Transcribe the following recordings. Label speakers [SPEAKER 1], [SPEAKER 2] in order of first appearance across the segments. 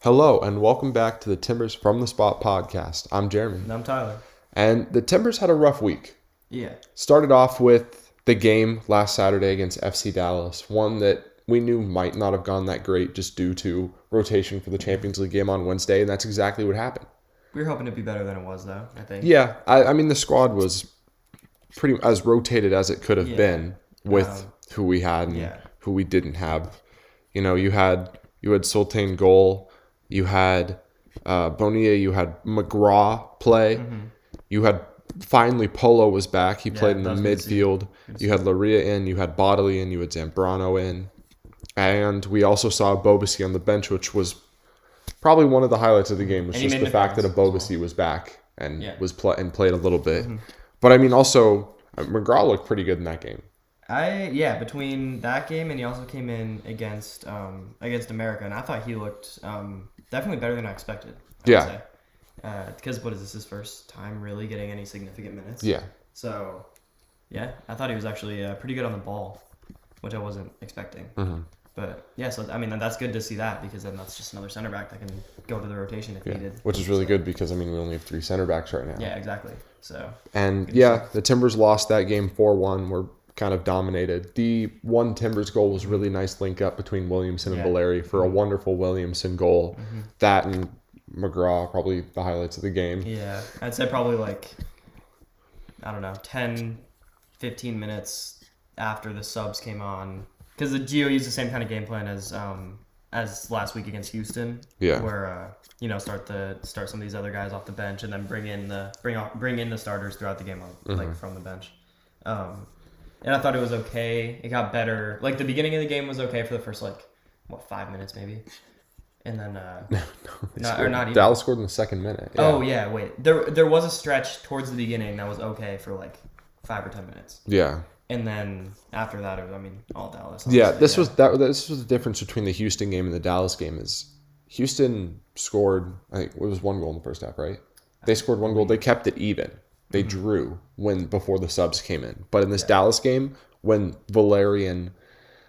[SPEAKER 1] Hello, and welcome back to the Timbers from the Spot podcast. I'm Jeremy.
[SPEAKER 2] And I'm Tyler.
[SPEAKER 1] And the Timbers had a rough week.
[SPEAKER 2] Yeah.
[SPEAKER 1] Started off with the game last Saturday against FC Dallas, one that we knew might not have gone that great just due to rotation for the Champions League game on Wednesday, and that's exactly what happened.
[SPEAKER 2] We were hoping to be better than it was, though, I think.
[SPEAKER 1] Yeah, I, I mean, the squad was pretty as rotated as it could have
[SPEAKER 2] Yeah.
[SPEAKER 1] been with
[SPEAKER 2] Um,
[SPEAKER 1] who we had and
[SPEAKER 2] yeah.
[SPEAKER 1] who we didn't have. You know, you had you had Sultan goal, you had uh, Bonilla, you had McGraw play, you had finally Polo was back. He played in the
[SPEAKER 2] that was good to see.
[SPEAKER 1] midfield. You had Loria in, you had Bodily in, you had Zambrano in, and we also saw Bobasi on the bench, which was probably one of the highlights of the game was
[SPEAKER 2] And
[SPEAKER 1] just the fact that a
[SPEAKER 2] appearance as
[SPEAKER 1] was back and
[SPEAKER 2] Yeah. Mm-hmm.
[SPEAKER 1] was play and played a little bit. But I mean, also uh, McGraw looked pretty good in that game.
[SPEAKER 2] I yeah, between that game and he also came in against um against America, and I thought he looked um definitely better than I expected. I
[SPEAKER 1] Yeah.
[SPEAKER 2] Uh, because what is this his first time really getting any significant minutes?
[SPEAKER 1] Yeah,
[SPEAKER 2] So, yeah, I thought he was actually uh, pretty good on the ball, which I wasn't expecting.
[SPEAKER 1] Mm-hmm.
[SPEAKER 2] But yeah, so I mean that's good to see that because then that's just another center back that can go to the rotation if
[SPEAKER 1] yeah,
[SPEAKER 2] needed.
[SPEAKER 1] which is really
[SPEAKER 2] So-
[SPEAKER 1] good because I mean we only have three center backs right now.
[SPEAKER 2] Yeah, exactly. So
[SPEAKER 1] And yeah, the Timbers lost that game 4 1. We're kind of dominated. The one Timbers goal was really nice link up between Williamson and
[SPEAKER 2] Yeah. Mm-hmm.
[SPEAKER 1] Valeri for a wonderful Williamson goal. That and McGraw, probably the highlights of the game.
[SPEAKER 2] Yeah, I'd say probably like, I don't know, 10, 15 minutes after the subs came on. Because the Gio used the same kind of game plan as um, as last week against Houston.
[SPEAKER 1] Yeah.
[SPEAKER 2] Where, uh, you know, start the start some of these other guys off the bench and then bring in the bring off, bring in the starters throughout the game, on, like from the bench. Um, and I thought it was okay. It got better. Like the beginning of the game was okay for the first like what five minutes maybe, and then uh,
[SPEAKER 1] They
[SPEAKER 2] Not- or not even.
[SPEAKER 1] Dallas scored in the second minute. Yeah.
[SPEAKER 2] Oh yeah, wait. There there was a stretch towards the beginning that was okay for like five or ten minutes,
[SPEAKER 1] Yeah.
[SPEAKER 2] and then after that, it was, I mean, all Dallas.
[SPEAKER 1] Yeah, this was that. This was the difference between the Houston game and the Dallas game. Is Houston scored? I think it was one goal in the first half, right? They scored one goal. They kept it even. They mm-hmm. drew when before the subs came in. But in this Dallas game, when Valerian,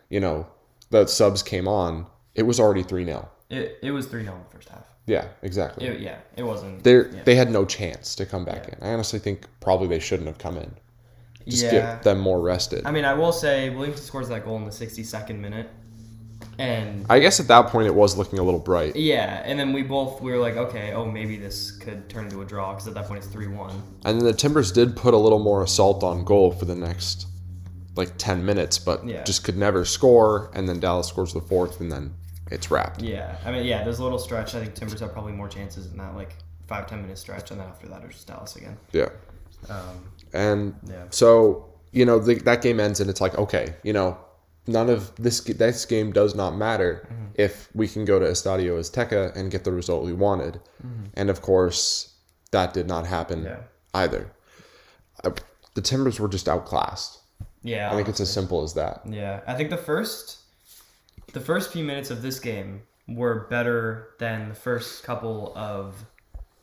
[SPEAKER 1] you know, the subs came on, it was already three 0
[SPEAKER 2] It, it was three 0 in the first half.
[SPEAKER 1] Yeah, exactly.
[SPEAKER 2] It, yeah, it wasn't.
[SPEAKER 1] They
[SPEAKER 2] yeah.
[SPEAKER 1] they had no chance to come back
[SPEAKER 2] Yeah.
[SPEAKER 1] in. I honestly think probably they shouldn't have come in. Just
[SPEAKER 2] yeah.
[SPEAKER 1] get them more rested.
[SPEAKER 2] I mean, I will say Williamson scores that goal in the sixty second minute, and
[SPEAKER 1] I guess at that point it was looking a little bright.
[SPEAKER 2] yeah, and then we both we were like, okay, oh maybe this could turn into a draw because at that point it's three one.
[SPEAKER 1] And then the Timbers did put a little more assault on goal for the next like 10 minutes, but
[SPEAKER 2] Yeah.
[SPEAKER 1] just could never score. And then Dallas scores the fourth, and then it's wrapped.
[SPEAKER 2] Yeah, I mean, yeah, there's a little stretch. I think Timbers have probably more chances in that like five ten minute stretch, and then after that it's just Dallas again.
[SPEAKER 1] Yeah.
[SPEAKER 2] Um,
[SPEAKER 1] And
[SPEAKER 2] Yeah.
[SPEAKER 1] so, you know, the, that game ends, and it's like, okay, you know, none of this, this game does not matter
[SPEAKER 2] Mm-hmm.
[SPEAKER 1] if we can go to Estadio Azteca and get the result we wanted. And of course, that did not happen
[SPEAKER 2] Mm-hmm. Yeah.
[SPEAKER 1] either. Uh, the Timbers were just outclassed.
[SPEAKER 2] yeah,
[SPEAKER 1] I think it's as simple as that.
[SPEAKER 2] Yeah, I think the first, the first few minutes of this game were better than the first couple of,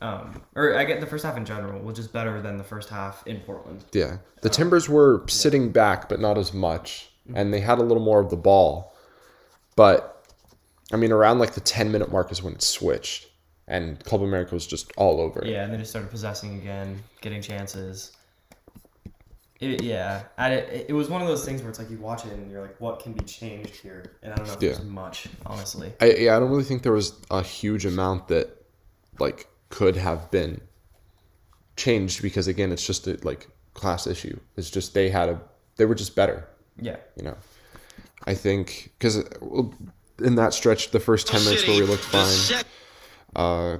[SPEAKER 2] um, or I get the first half in general was just better than the first half in Portland.
[SPEAKER 1] Yeah. The Timbers were sitting back, but not as much. And they had a little more of the ball. But, I mean, around like the 10 minute mark is when it switched. And Club America was just all over it.
[SPEAKER 2] Yeah, and they just started possessing again, getting chances. It, yeah, I, it, it was one of those things where it's like you watch it and you're like, what can be changed here? And I don't know if
[SPEAKER 1] Yeah.
[SPEAKER 2] there's much, honestly.
[SPEAKER 1] I, yeah, I don't really think there was a huge amount that, like, could have been changed because, again, it's just a, like, class issue. It's just they had a, they were just better.
[SPEAKER 2] Yeah,
[SPEAKER 1] you know. I think because in that stretch, the first ten minutes where we looked fine, uh,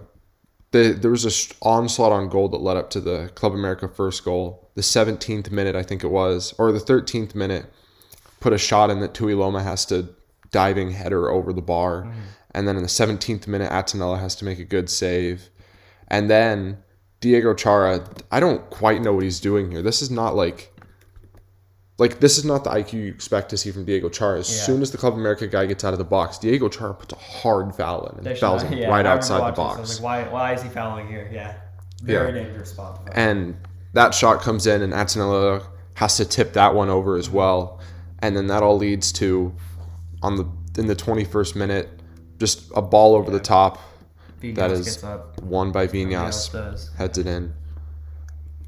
[SPEAKER 1] the, there was a st- onslaught on goal that led up to the Club America first goal. The seventeenth minute, I think it was, or the thirteenth minute, put a shot in that Tuiloma has to diving header over the bar, and then in the seventeenth minute, Attinella has to make a good save, and then Diego Chara. I don't quite know what he's doing here. This is not like like this is not the IQ you expect to see from Diego Char. As
[SPEAKER 2] Yeah.
[SPEAKER 1] soon as the Club America guy gets out of the box, Diego Char puts a hard foul in
[SPEAKER 2] They
[SPEAKER 1] and fouls him
[SPEAKER 2] yeah,
[SPEAKER 1] right outside the box.
[SPEAKER 2] was like, why, why is he fouling here? Yeah, very dangerous spot.
[SPEAKER 1] and that shot comes in, and Attinella has to tip that one over as well, and then that all leads to on the in the 21st minute, just a ball over the top
[SPEAKER 2] Viñas
[SPEAKER 1] that is
[SPEAKER 2] gets up.
[SPEAKER 1] won by
[SPEAKER 2] Everybody else
[SPEAKER 1] Viñas,
[SPEAKER 2] does.
[SPEAKER 1] heads it in,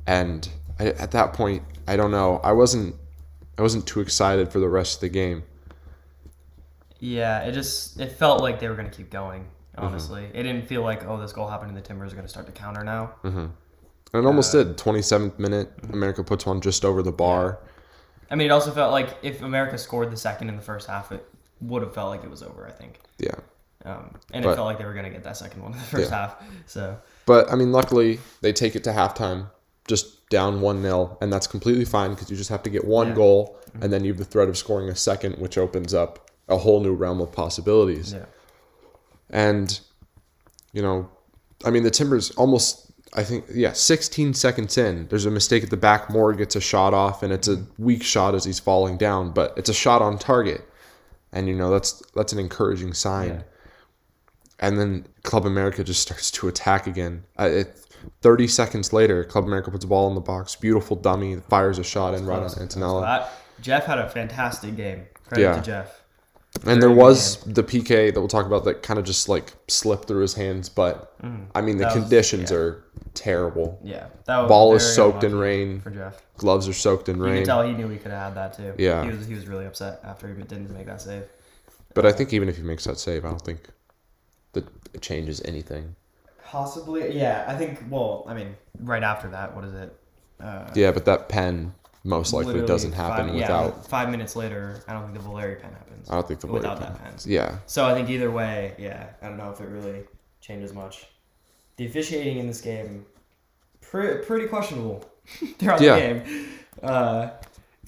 [SPEAKER 1] and I, at that point, I don't know. I wasn't, I wasn't too excited for the rest of the game.
[SPEAKER 2] Yeah, it just it felt like they were gonna keep going.
[SPEAKER 1] Mm-hmm.
[SPEAKER 2] Honestly, it didn't feel like oh this goal happened and the Timbers are gonna start to counter now. Mm-hmm.
[SPEAKER 1] And it almost did. 27th minute, America puts one just over the bar.
[SPEAKER 2] I mean, it also felt like if America scored the second in the first half, it would have felt like it was over. I think,
[SPEAKER 1] Yeah.
[SPEAKER 2] um, and
[SPEAKER 1] But-
[SPEAKER 2] it felt like they were gonna get that second one in the first
[SPEAKER 1] Yeah.
[SPEAKER 2] half. So
[SPEAKER 1] But I mean, luckily they take it to halftime, just down one 0 and that's completely fine because you just have to get one
[SPEAKER 2] Yeah.
[SPEAKER 1] goal, and then you have the threat of scoring a second, which opens up a whole new realm of possibilities.
[SPEAKER 2] yeah,
[SPEAKER 1] And you know, I mean, the Timbers almost. I think yeah, 16 seconds in, there's a mistake at the back. Mora gets a shot off, and it's a weak shot as he's falling down, but it's a shot on target, and you know that's that's an encouraging sign.
[SPEAKER 2] Yeah.
[SPEAKER 1] And then Club America just starts to attack again. Uh, it, 30 seconds later, Club America puts a ball in the box, beautiful dummy, fires a shot in right on Attinella.
[SPEAKER 2] That- Jeff had a fantastic game. Credit
[SPEAKER 1] Yeah.
[SPEAKER 2] to Jeff.
[SPEAKER 1] And there was the PK that we'll talk about that kind of just like slipped through his hands, but I mean the
[SPEAKER 2] Mm. Was-
[SPEAKER 1] conditions
[SPEAKER 2] yeah.
[SPEAKER 1] are terrible.
[SPEAKER 2] Yeah, that
[SPEAKER 1] Ball is soaked in rain.
[SPEAKER 2] for Jeff.
[SPEAKER 1] Gloves are soaked in
[SPEAKER 2] You
[SPEAKER 1] rain.
[SPEAKER 2] can tell he knew he could have had that too.
[SPEAKER 1] Yeah.
[SPEAKER 2] he was he was really upset after he didn't make that save.
[SPEAKER 1] But I think even if he makes that save, I don't think that it changes anything.
[SPEAKER 2] Possibly, yeah. I think. Well, I mean, right after that, what is it? Uh,
[SPEAKER 1] Yeah, but that pen most likely doesn't happen
[SPEAKER 2] five,
[SPEAKER 1] without.
[SPEAKER 2] Yeah, five minutes later, I don't think the Valeri pen happens.
[SPEAKER 1] I don't think the Valeri
[SPEAKER 2] without
[SPEAKER 1] pen
[SPEAKER 2] that pen.
[SPEAKER 1] Yeah,
[SPEAKER 2] So I think either way, yeah. I don't know if it really changes much. The officiating in this game, pre- pretty questionable throughout
[SPEAKER 1] Yeah.
[SPEAKER 2] the game. Uh,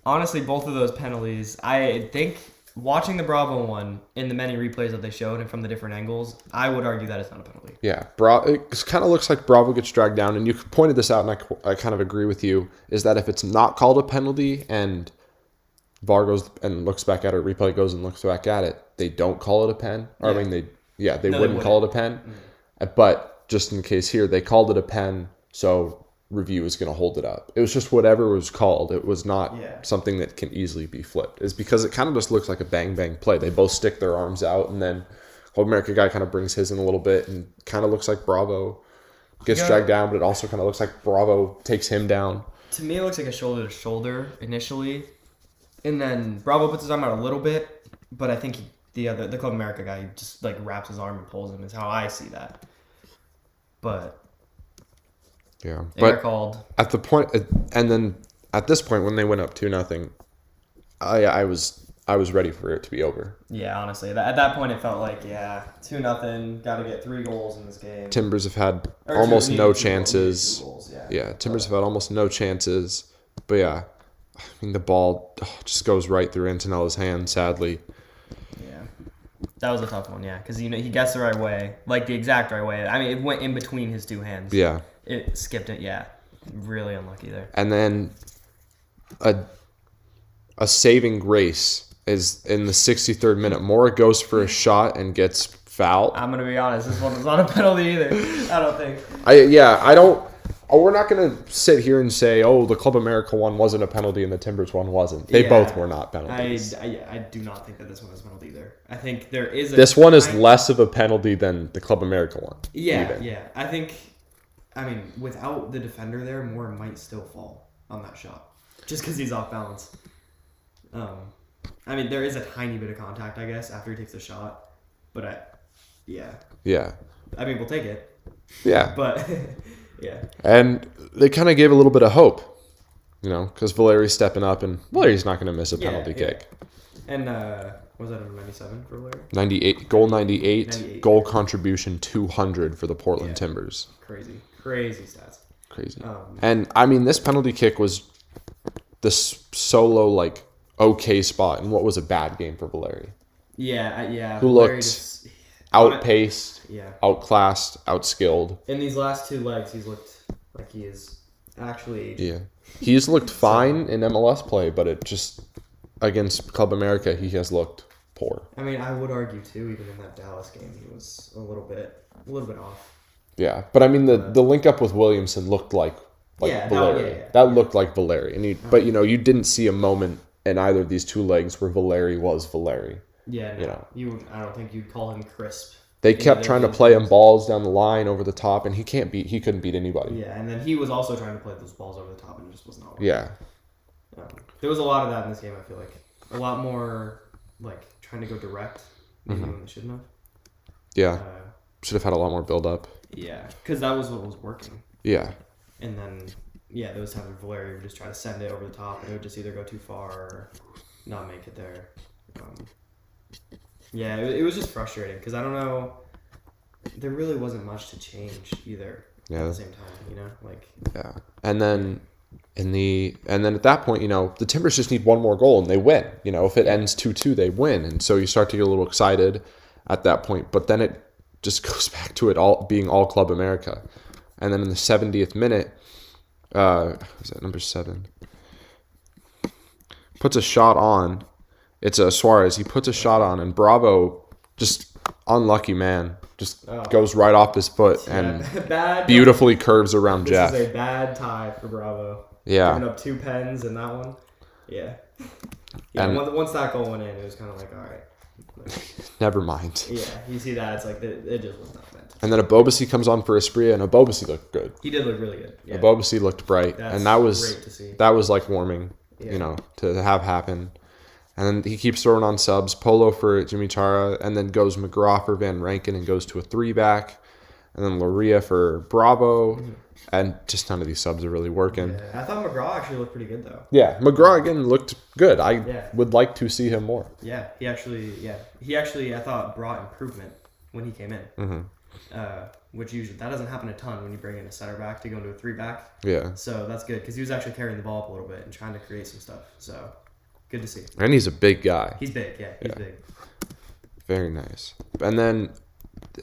[SPEAKER 2] honestly, both of those penalties, I think watching the Bravo one in the many replays that they showed and from the different angles, I would argue that it's not a penalty.
[SPEAKER 1] yeah. Bra- it kind of looks like Bravo gets dragged down, and you pointed this out, and I, I kind of agree with you. Is that if it's not called a penalty and VAR goes and looks back at it, replay goes and looks back at it, they don't call it a pen. Or I mean, they yeah they
[SPEAKER 2] No, they
[SPEAKER 1] wouldn't call it a pen. Uh, But just in case here, they called it a pen, so review is going to hold it up. It was just whatever was called. It was not
[SPEAKER 2] Yeah.
[SPEAKER 1] something that can easily be flipped. It's because it kind of just looks like a bang bang play. They both stick their arms out, and then Club America guy kind of brings his in a little bit, and kind of looks like Bravo gets
[SPEAKER 2] Yeah.
[SPEAKER 1] dragged down, but it also kind of looks like Bravo takes him down.
[SPEAKER 2] To me, it looks like a shoulder to shoulder initially, and then Bravo puts his arm out a little bit, but I think he, the other the Club America guy just like wraps his arm and pulls him. Is how I see that. But
[SPEAKER 1] Yeah,
[SPEAKER 2] they
[SPEAKER 1] but
[SPEAKER 2] called.
[SPEAKER 1] at the point, uh, and then at this point when they went up two nothing, I I was I was ready for it to be over.
[SPEAKER 2] Yeah, honestly, that, at that point it felt like yeah, two nothing. Got to get three goals in this game.
[SPEAKER 1] Timbers have had
[SPEAKER 2] Or
[SPEAKER 1] almost
[SPEAKER 2] needed
[SPEAKER 1] no
[SPEAKER 2] two
[SPEAKER 1] chances.
[SPEAKER 2] two goals, yeah.
[SPEAKER 1] Yeah, Timbers have had almost no chances. But yeah, I mean the ball just goes right through Attinella's hand. Sadly,
[SPEAKER 2] Yeah, that was a tough one. Yeah, because you know he guessed the right way, like the exact right way. I mean, it went in between his two hands.
[SPEAKER 1] yeah.
[SPEAKER 2] It skipped it. Yeah, really unlucky there.
[SPEAKER 1] And then a a saving grace is in the 63rd minute. Mora goes for a shot and gets fouled.
[SPEAKER 2] I'm gonna be honest. This one was not a penalty either. I don't think.
[SPEAKER 1] I yeah, I don't. Oh, we're not gonna sit here and say, oh, the Club America one wasn't a penalty and the Timbers one wasn't. They
[SPEAKER 2] Yeah.
[SPEAKER 1] both were not
[SPEAKER 2] I,
[SPEAKER 1] penalties.
[SPEAKER 2] I I do not think that this one was a penalty either. I think there is a
[SPEAKER 1] this one is less of a penalty than the Club America one.
[SPEAKER 2] Yeah,
[SPEAKER 1] even.
[SPEAKER 2] yeah. I think. I mean, without the defender there, Mora might still fall on that shot, just because he's off balance. Um, I mean, there is a tiny bit of contact, I guess, after he takes the shot, but I, yeah.
[SPEAKER 1] Yeah,
[SPEAKER 2] I mean, we'll take it,
[SPEAKER 1] yeah.
[SPEAKER 2] but yeah,
[SPEAKER 1] And they kind of gave a little bit of hope, you know, because Valeri's stepping up and Valeri's not going to miss a penalty
[SPEAKER 2] yeah.
[SPEAKER 1] kick.
[SPEAKER 2] and uh, was that number ninety-seven for Larry?
[SPEAKER 1] 98 goal 98,
[SPEAKER 2] 98.
[SPEAKER 1] goal contribution 200 for the Portland
[SPEAKER 2] Yeah.
[SPEAKER 1] Timbers.
[SPEAKER 2] Crazy, crazy stats.
[SPEAKER 1] Crazy.
[SPEAKER 2] Um,
[SPEAKER 1] And I mean, this penalty kick was this solo like okay spot in what was a bad game for Valeri.
[SPEAKER 2] yeah, yeah.
[SPEAKER 1] Who looked-
[SPEAKER 2] just-
[SPEAKER 1] Outpaced,
[SPEAKER 2] yeah.
[SPEAKER 1] outclassed, outskilled.
[SPEAKER 2] In these last two legs, he's looked like he is actually.
[SPEAKER 1] Yeah, he's looked fine in MLS play, but it just against Club America, he has looked poor.
[SPEAKER 2] I mean, I would argue too. Even in that Dallas game, he was a little bit, a little bit off.
[SPEAKER 1] Yeah, but I mean the the link up with Williamson looked like like
[SPEAKER 2] Yeah, that-
[SPEAKER 1] Valeri.
[SPEAKER 2] yeah, yeah.
[SPEAKER 1] that looked like Valeri, and you, but you know you didn't see a moment in either of these two legs where Valeri was Valeri.
[SPEAKER 2] Yeah, no,
[SPEAKER 1] You know.
[SPEAKER 2] you. I don't think you'd call him crisp
[SPEAKER 1] They kept trying to play him balls down the line over the top, and he can't beat. He couldn't beat anybody.
[SPEAKER 2] Yeah, and then he was also trying to play those balls over the top, and it just was not. Working.
[SPEAKER 1] Yeah,
[SPEAKER 2] Um, there was a lot of that in this game. I feel like a lot more like trying to go direct,
[SPEAKER 1] Mm-hmm.
[SPEAKER 2] they shouldn't have.
[SPEAKER 1] yeah.
[SPEAKER 2] Uh,
[SPEAKER 1] Should have had a lot more build up.
[SPEAKER 2] Yeah, because that was what was working.
[SPEAKER 1] Yeah,
[SPEAKER 2] And then, yeah, there was times where Valeria would just try to send it over the top, and it would just either go too far or not make it there. Um, yeah, it, it was just frustrating because I don't know. There really wasn't much to change either.
[SPEAKER 1] Yeah.
[SPEAKER 2] At the same time, you know, like
[SPEAKER 1] yeah. And then in the and then at that point, you know, the Timbers just need one more goal and they win. You know, if it ends two two, they win, and so you start to get a little excited at that point. But then it just goes back to it all being all Club America, and then in the seventieth minute, uh, was that number seven? Puts a shot on. It's a Suarez. He puts a shot on, and Bravo just unlucky man just
[SPEAKER 2] Oh.
[SPEAKER 1] goes right off his foot and
[SPEAKER 2] yeah, bad.
[SPEAKER 1] beautifully curves around
[SPEAKER 2] This
[SPEAKER 1] Jeff.
[SPEAKER 2] is a bad tie for Bravo.
[SPEAKER 1] Yeah.
[SPEAKER 2] giving up two pens in that one. Yeah. Yeah.
[SPEAKER 1] And-
[SPEAKER 2] once that goal went in, it was kind of like, all right.
[SPEAKER 1] Never mind.
[SPEAKER 2] yeah, you see that? It's like it, it just was not meant.
[SPEAKER 1] And then a Ebobisse comes on for Asprilla, and Ebobisse looked good.
[SPEAKER 2] He did look really good. Yeah.
[SPEAKER 1] Ebobisse looked bright,
[SPEAKER 2] That's
[SPEAKER 1] and that was
[SPEAKER 2] great to see.
[SPEAKER 1] that was like warming,
[SPEAKER 2] Yeah.
[SPEAKER 1] you know, to have happen. And then he keeps throwing on subs, Polo for Jimmy Chara, and then goes McGraw for Van Rankin and goes to a three back, and then Loria for Bravo, mm-hmm. And just none of these subs are really working.
[SPEAKER 2] Yeah, I thought McGraw actually looked pretty good though.
[SPEAKER 1] Yeah, McGraw again looked good. I
[SPEAKER 2] Yeah.
[SPEAKER 1] would like to see him more.
[SPEAKER 2] Yeah, he actually, yeah, he actually, I thought brought improvement when he came in.
[SPEAKER 1] Mm-hmm.
[SPEAKER 2] Uh, which usually that doesn't happen a ton when you bring in a center back to go into a three back.
[SPEAKER 1] Yeah,
[SPEAKER 2] So that's good because he was actually carrying the ball up a little bit and trying to create some stuff. So good to see.
[SPEAKER 1] and he's a big guy.
[SPEAKER 2] He's big, yeah, he's
[SPEAKER 1] Yeah.
[SPEAKER 2] big.
[SPEAKER 1] Very nice. And then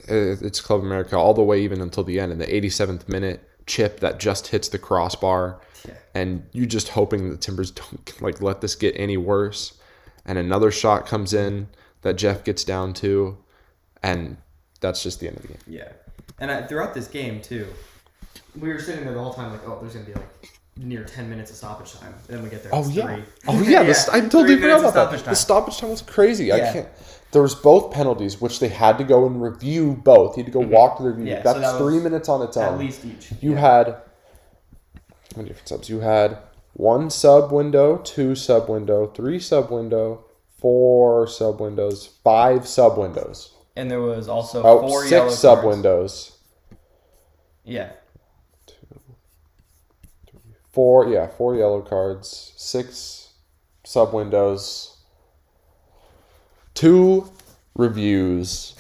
[SPEAKER 1] uh, it's Club America all the way even until the end in the 87th minute chip that just hits the crossbar
[SPEAKER 2] Yeah.
[SPEAKER 1] and you're just hoping the Timbers don't like let this get any worse. And another shot comes in that Jeff gets down to and that's just the end of the game.
[SPEAKER 2] Yeah, and I, throughout this game too, we were sitting there the whole time like, oh, there's gonna be like near ten minutes of stoppage time, and then we get there.
[SPEAKER 1] Oh yeah.
[SPEAKER 2] three.
[SPEAKER 1] Oh yeah, the, st- I totally forgot about that.
[SPEAKER 2] stoppage
[SPEAKER 1] The stoppage time was crazy. I can't. There was both penalties, which they had to go and review both. He had to go walk to the review.
[SPEAKER 2] Mm-hmm. Yeah, so
[SPEAKER 1] That's
[SPEAKER 2] that
[SPEAKER 1] three minutes on its own.
[SPEAKER 2] At least each.
[SPEAKER 1] You
[SPEAKER 2] yeah.
[SPEAKER 1] had how many different subs? You had one sub window, two sub window, three sub window, four sub windows, five sub windows.
[SPEAKER 2] and there was also
[SPEAKER 1] Oh,
[SPEAKER 2] four yellow
[SPEAKER 1] six sub windows.
[SPEAKER 2] Yeah,
[SPEAKER 1] Four, yeah, four yellow cards, six sub windows, two reviews,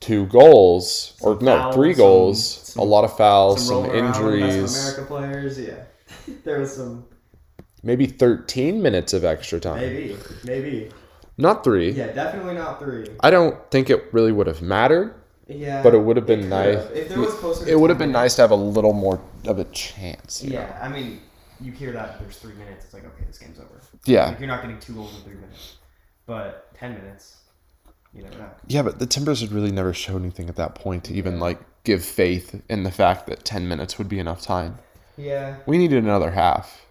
[SPEAKER 1] two goals, or
[SPEAKER 2] Some
[SPEAKER 1] no,
[SPEAKER 2] fouls,
[SPEAKER 1] three goals,
[SPEAKER 2] some-
[SPEAKER 1] a lot of fouls, some,
[SPEAKER 2] rolling around with
[SPEAKER 1] injuries,
[SPEAKER 2] Best of America players. Yeah, there was some
[SPEAKER 1] maybe 13 minutes of extra time.
[SPEAKER 2] maybe, maybe.
[SPEAKER 1] Not three.
[SPEAKER 2] Yeah, definitely not three.
[SPEAKER 1] I don't think it really would have mattered,
[SPEAKER 2] Yeah,
[SPEAKER 1] but it would have been nice.
[SPEAKER 2] if there was closer. to
[SPEAKER 1] It would have been
[SPEAKER 2] minutes-
[SPEAKER 1] nice to have a little more of a chance. you know?
[SPEAKER 2] Yeah, I mean, you hear that there's three minutes. It's like okay, this game's over.
[SPEAKER 1] Yeah.
[SPEAKER 2] Like, you're not getting two goals in three minutes, but ten minutes, you never know.
[SPEAKER 1] Yeah, but the Timbers had really never showed anything at that point to even like give faith in the fact that 10 minutes would be enough time.
[SPEAKER 2] Yeah,
[SPEAKER 1] We needed another half.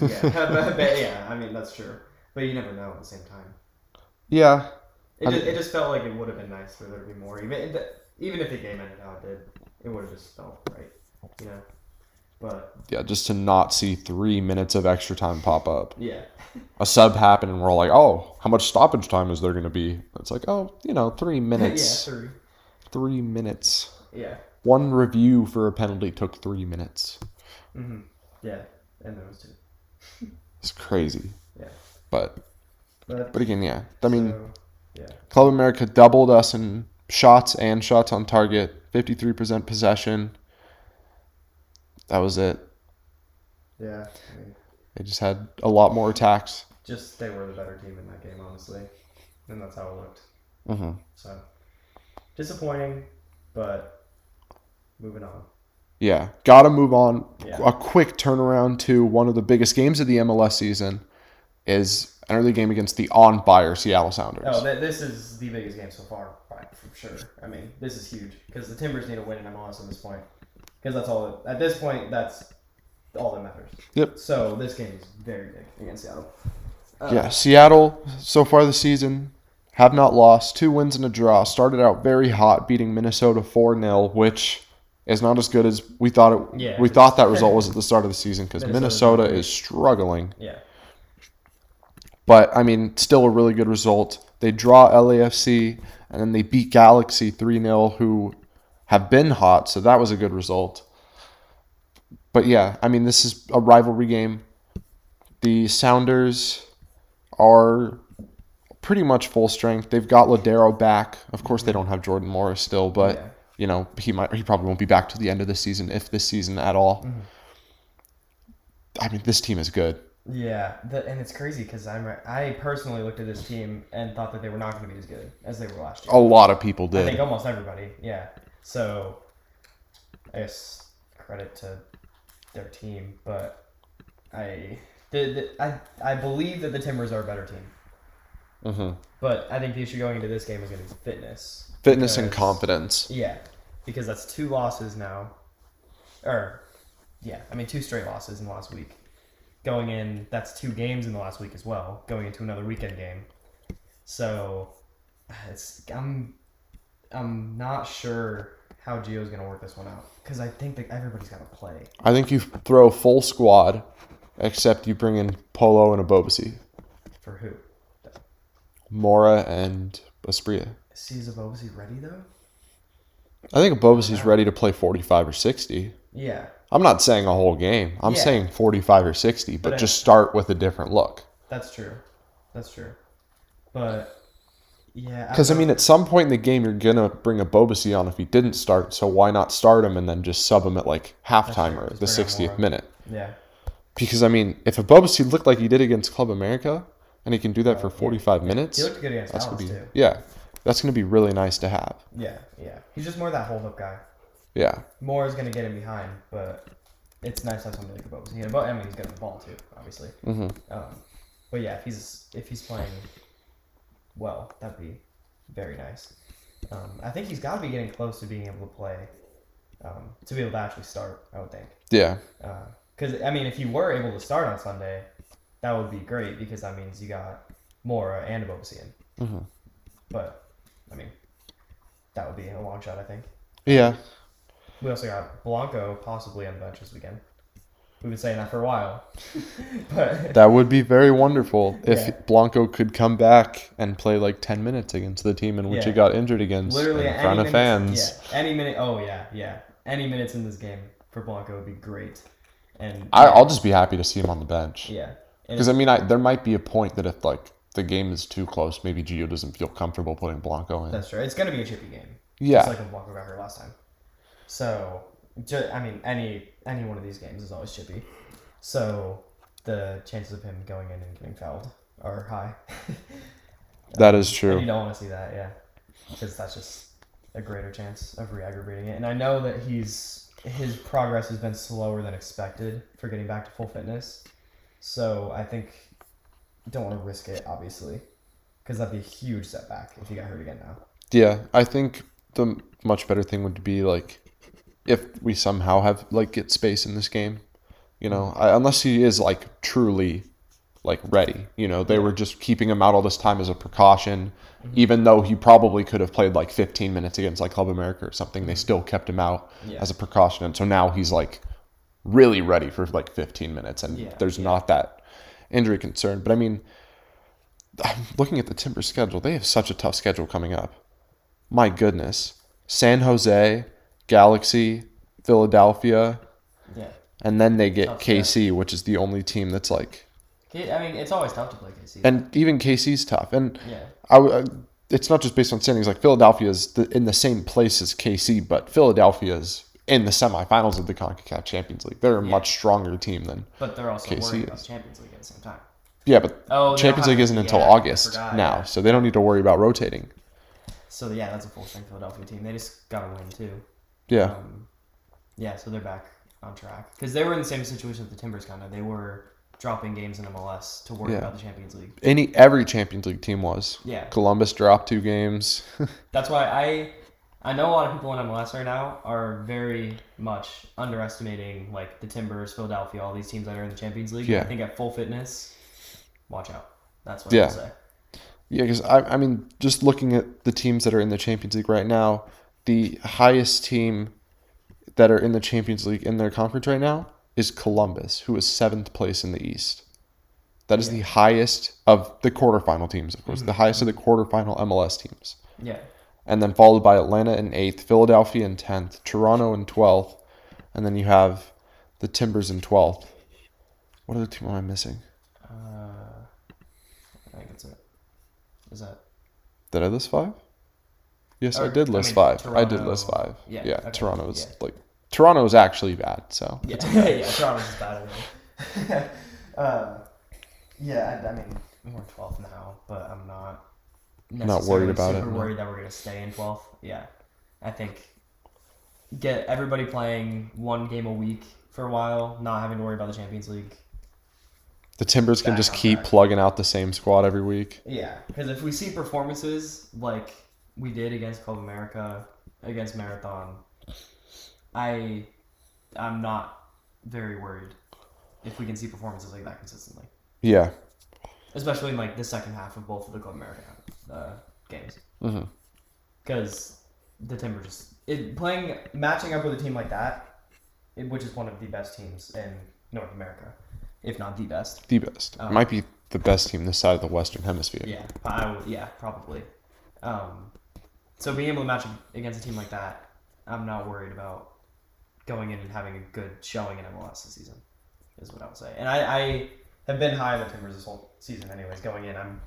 [SPEAKER 2] yeah, but, but yeah. I mean, that's true, but you never know at the same time.
[SPEAKER 1] Yeah.
[SPEAKER 2] It just, it just felt like it would have been nice for there to be more. Even even if the game ended how it did, it would have just felt right, you know. But
[SPEAKER 1] Yeah, just to not see three minutes of extra time pop up.
[SPEAKER 2] yeah,
[SPEAKER 1] A sub happen and we're all like, oh, how much stoppage time is there going to be? It's like, oh, you know, three
[SPEAKER 2] yeah,
[SPEAKER 1] minutes.
[SPEAKER 2] three,
[SPEAKER 1] Three minutes.
[SPEAKER 2] yeah,
[SPEAKER 1] One review for a penalty took three minutes.
[SPEAKER 2] hmm yeah, and those two,
[SPEAKER 1] It's crazy.
[SPEAKER 2] yeah.
[SPEAKER 1] But
[SPEAKER 2] But,
[SPEAKER 1] but again, yeah. I mean,
[SPEAKER 2] so, yeah,
[SPEAKER 1] Club America doubled us in shots and shots on target. 53% possession. That was it.
[SPEAKER 2] yeah. I mean,
[SPEAKER 1] They just had a lot more attacks.
[SPEAKER 2] just they were the better team in that game, honestly, and that's how it looked.
[SPEAKER 1] hmm
[SPEAKER 2] So disappointing, but moving on.
[SPEAKER 1] Yeah, gotta move on.
[SPEAKER 2] Yeah.
[SPEAKER 1] A quick turnaround to one of the biggest games of the MLS season is an early game against the on fire Seattle Sounders.
[SPEAKER 2] Oh, th- this is the biggest game so far, for sure. I mean, this is huge because the Timbers need to win in MLS at this point. Because that's all. At this point, that's all that matters.
[SPEAKER 1] Yep.
[SPEAKER 2] So this game is very big against Seattle. Uh,
[SPEAKER 1] yeah, Seattle so far this season have not lost, two wins and a draw. Started out very hot, beating Minnesota 4 0, which is not as good as we thought it.
[SPEAKER 2] Yeah,
[SPEAKER 1] we thought that result was at the start of the season because Minnesota is struggling.
[SPEAKER 2] Yeah.
[SPEAKER 1] But I mean, still a really good result. They draw LAFC and then they beat Galaxy 3 0, who have been hot, so that was a good result. But yeah, I mean, this is a rivalry game. The Sounders are pretty much full strength. They've got Lodeiro back. Of course, they don't have Jordan Morris still, but
[SPEAKER 2] Yeah.
[SPEAKER 1] you know he might he probably won't be back to the end of the season, if this season at all.
[SPEAKER 2] Mm-hmm.
[SPEAKER 1] I mean, this team is good.
[SPEAKER 2] Yeah, the, and it's crazy because I'm I personally looked at this team and thought that they were not going to be as good as they were last year.
[SPEAKER 1] A lot of people did.
[SPEAKER 2] I think almost everybody. Yeah. So, I guess credit to their team, but I the, the I I believe that the Timbers are a better team,
[SPEAKER 1] hmm
[SPEAKER 2] but I think the issue going into this game is going to be fitness.
[SPEAKER 1] Fitness and confidence.
[SPEAKER 2] Yeah, because that's two losses now, or yeah, I mean two straight losses in the last week. Going in, that's two games in the last week as well. Going into another weekend game, so it's I'm I'm not sure how Gio's gonna work this one out because I think that everybody's got to play.
[SPEAKER 1] I think you throw full squad, except you bring in Polo and Ebobisse,
[SPEAKER 2] For who?
[SPEAKER 1] Mora and Asprilla.
[SPEAKER 2] Is Zabobasi ready though?
[SPEAKER 1] I think Ebobisse's ready to play 45 or 60.
[SPEAKER 2] Yeah,
[SPEAKER 1] I'm not saying a whole game. I'm
[SPEAKER 2] Yeah.
[SPEAKER 1] saying 45 or 60, but
[SPEAKER 2] But I-
[SPEAKER 1] just start with a different look.
[SPEAKER 2] that's true. That's true. But yeah,
[SPEAKER 1] Because, I
[SPEAKER 2] don't-
[SPEAKER 1] mean, at some point in the game, you're going to bring Ebobisse on if he didn't start, so why not start him and then just sub him at like halftime or the 60th minute?
[SPEAKER 2] yeah.
[SPEAKER 1] Because, I mean, if Ebobisse looked like he did against Club America and he can do that for 45 minutes,
[SPEAKER 2] He looked good against
[SPEAKER 1] that's
[SPEAKER 2] Dallas
[SPEAKER 1] to be,
[SPEAKER 2] too.
[SPEAKER 1] yeah, that's going to be really nice to have.
[SPEAKER 2] Yeah, yeah. He's just more that hold up guy.
[SPEAKER 1] Yeah.
[SPEAKER 2] More is gonna get him behind, but it's nice to have somebody like Bobosi. And I mean, he's got the ball too, obviously.
[SPEAKER 1] hmm
[SPEAKER 2] Um, but yeah, if he's if he's playing well, that'd be very nice. Um, I think he's got to be getting close to being able to play, um, to be able to actually start. I would think.
[SPEAKER 1] Yeah.
[SPEAKER 2] Because I mean, if you were able to start on Sunday, that would be great because that means you got Mora and Bobosi in.
[SPEAKER 1] hmm
[SPEAKER 2] But I mean, that would be a long shot. I think.
[SPEAKER 1] Yeah.
[SPEAKER 2] We also got Blanco possibly on the bench this weekend. We've been saying that for a while, but
[SPEAKER 1] That would be very wonderful if
[SPEAKER 2] Yeah.
[SPEAKER 1] Blanco could come back and play like 10 minutes against the team in which he got injured against
[SPEAKER 2] literally
[SPEAKER 1] in front of
[SPEAKER 2] minutes,
[SPEAKER 1] fans.
[SPEAKER 2] Yeah, any minute. Oh yeah, yeah. Any minutes in this game for Blanco would be great. And
[SPEAKER 1] I, I'll just be happy to see him on the bench.
[SPEAKER 2] yeah,
[SPEAKER 1] Because, I mean, I, there might be a point that if like the game is too close, maybe Gio doesn't feel comfortable putting Blanco in.
[SPEAKER 2] that's true. It's gonna be a chippy game.
[SPEAKER 1] Yeah.
[SPEAKER 2] just like when Blanco got hurt last time. So, ju- I mean, any any one of these games is always chippy. So the chances of him going in and getting fouled are high.
[SPEAKER 1] That is
[SPEAKER 2] And you
[SPEAKER 1] true.
[SPEAKER 2] don't want to see that, yeah, because that's just a greater chance of re-aggravating it. And I know that he's his progress has been slower than expected for getting back to full fitness. So I think don't want to risk it, obviously, because that'd be a huge setback if he got hurt again now.
[SPEAKER 1] Yeah. I think the much better thing would be like if we somehow have like get space in this game, you know, I, unless he is like truly like ready. You know, they were just keeping him out all this time as a precaution, mm-hmm. even though he probably could have played like 15 minutes against like Club America or something. They mm-hmm. still kept him out
[SPEAKER 2] Yeah.
[SPEAKER 1] as a precaution, and so now he's like really ready for like 15 minutes, and
[SPEAKER 2] Yeah,
[SPEAKER 1] there's
[SPEAKER 2] yeah.
[SPEAKER 1] not that injury concern. But I mean, I'm looking at the Timber schedule. They have such a tough schedule coming up. My goodness, San Jose, Galaxy, Philadelphia,
[SPEAKER 2] Yeah.
[SPEAKER 1] and then they get
[SPEAKER 2] Tough
[SPEAKER 1] KC, which is the only team that's like
[SPEAKER 2] I mean, it's always tough to play KC.
[SPEAKER 1] and even KC's tough. And
[SPEAKER 2] yeah.
[SPEAKER 1] I, uh, it's not just based on standings. Like Philadelphia is the, in the same place as KC, but Philadelphia is in the semifinals of the Concacaf Champions League. They're a
[SPEAKER 2] Yeah.
[SPEAKER 1] much stronger team than
[SPEAKER 2] But they're also
[SPEAKER 1] KC
[SPEAKER 2] worried about. Champions League at the same time.
[SPEAKER 1] yeah. But
[SPEAKER 2] Oh,
[SPEAKER 1] Champions League isn't until
[SPEAKER 2] yeah,
[SPEAKER 1] August
[SPEAKER 2] forgot,
[SPEAKER 1] now,
[SPEAKER 2] yeah.
[SPEAKER 1] so they don't need to worry about rotating.
[SPEAKER 2] So yeah, that's a full strength Philadelphia team. They just got to win too.
[SPEAKER 1] Yeah,
[SPEAKER 2] Um, yeah, so they're back on track because they were in the same situation with the Timbers. Kind of, they were dropping games in MLS to worry
[SPEAKER 1] Yeah.
[SPEAKER 2] about the Champions League.
[SPEAKER 1] any every Champions League team was.
[SPEAKER 2] Yeah,
[SPEAKER 1] Columbus dropped two games.
[SPEAKER 2] that's why I I know a lot of people in MLS right now are very much underestimating like the Timbers, Philadelphia, all these teams that are in the Champions League.
[SPEAKER 1] Yeah.
[SPEAKER 2] I think at full fitness, watch out. That's what
[SPEAKER 1] Yeah.
[SPEAKER 2] I'll say.
[SPEAKER 1] Yeah, because I, I mean, just looking at the teams that are in the Champions League right now, the highest team that are in the Champions League in their conference right now is Columbus, who is seventh place in the East. That is the highest of the quarterfinal teams, of course, the highest of the quarterfinal MLS teams.
[SPEAKER 2] Yeah.
[SPEAKER 1] And then followed by Atlanta in eighth, Philadelphia in tenth, Toronto in twelfth, and then you have the Timbers in twelfth. What other team am I missing?
[SPEAKER 2] Uh, I think that's it. Is that?
[SPEAKER 1] Did I list five? Yes, I
[SPEAKER 2] Or,
[SPEAKER 1] did
[SPEAKER 2] I
[SPEAKER 1] list
[SPEAKER 2] mean,
[SPEAKER 1] five. I did
[SPEAKER 2] Toronto-
[SPEAKER 1] list five.
[SPEAKER 2] yeah,
[SPEAKER 1] Yeah,
[SPEAKER 2] okay,
[SPEAKER 1] Toronto's
[SPEAKER 2] yeah.
[SPEAKER 1] like Toronto's actually bad. So
[SPEAKER 2] Yeah, yeah. Toronto's bad anyway. uh, yeah, I, I mean we're twelfth now, but I'm not.
[SPEAKER 1] Not worried about it,
[SPEAKER 2] Super
[SPEAKER 1] no.
[SPEAKER 2] worried that we're gonna stay in twelfth. Yeah, I think get everybody playing one game a week for a while, not having to worry about the Champions League.
[SPEAKER 1] the Timbers can just keep plugging out the same squad every week.
[SPEAKER 2] Yeah, because if we see performances like we did against Club America, against Marathon, I, I'm not very worried if we can see performances like that consistently,
[SPEAKER 1] Yeah.
[SPEAKER 2] especially in like the second half of both of the Club America uh, games. Because the Timber just it, playing matching up with a team like that, it, which is one of the best teams in North America, if not the best.
[SPEAKER 1] The best.
[SPEAKER 2] Oh.
[SPEAKER 1] Might be the best team this side of the Western Hemisphere.
[SPEAKER 2] Yeah, I yeah, probably. Um, so being able to match against a team like that, I'm not worried about going in and having a good showing in MLS this season. Is what I would say. And I, I have been high on the Timbers this whole season, anyways. Going in, I'm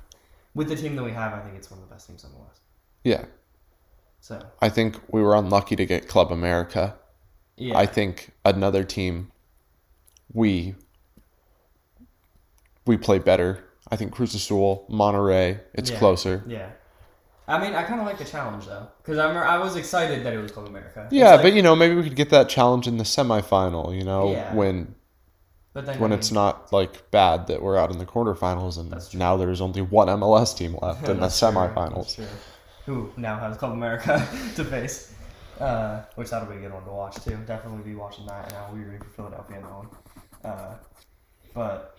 [SPEAKER 2] with the team that we have. I think it's one of the best teams in MLS.
[SPEAKER 1] Yeah.
[SPEAKER 2] So
[SPEAKER 1] I think we were unlucky to get Club America.
[SPEAKER 2] yeah,
[SPEAKER 1] I think another team we we play better. I think Cruz Azul, Monterrey, it's
[SPEAKER 2] Yeah.
[SPEAKER 1] closer.
[SPEAKER 2] yeah. I mean, I kind of like the challenge though, because I remember I was excited that it was Club America.
[SPEAKER 1] Yeah,
[SPEAKER 2] like-
[SPEAKER 1] but you know, maybe we could get that challenge in the semifinal, you know,
[SPEAKER 2] Yeah.
[SPEAKER 1] when
[SPEAKER 2] but then
[SPEAKER 1] when
[SPEAKER 2] I
[SPEAKER 1] it's not like bad that we're out in the quarterfinals and now there's only one MLS team left in the semifinals.
[SPEAKER 2] true. Who now has Club America to face. Uh, which that'll be a good one to watch too. Definitely be watching that, and I'll be rooting for Philadelphia in that one. Uh, but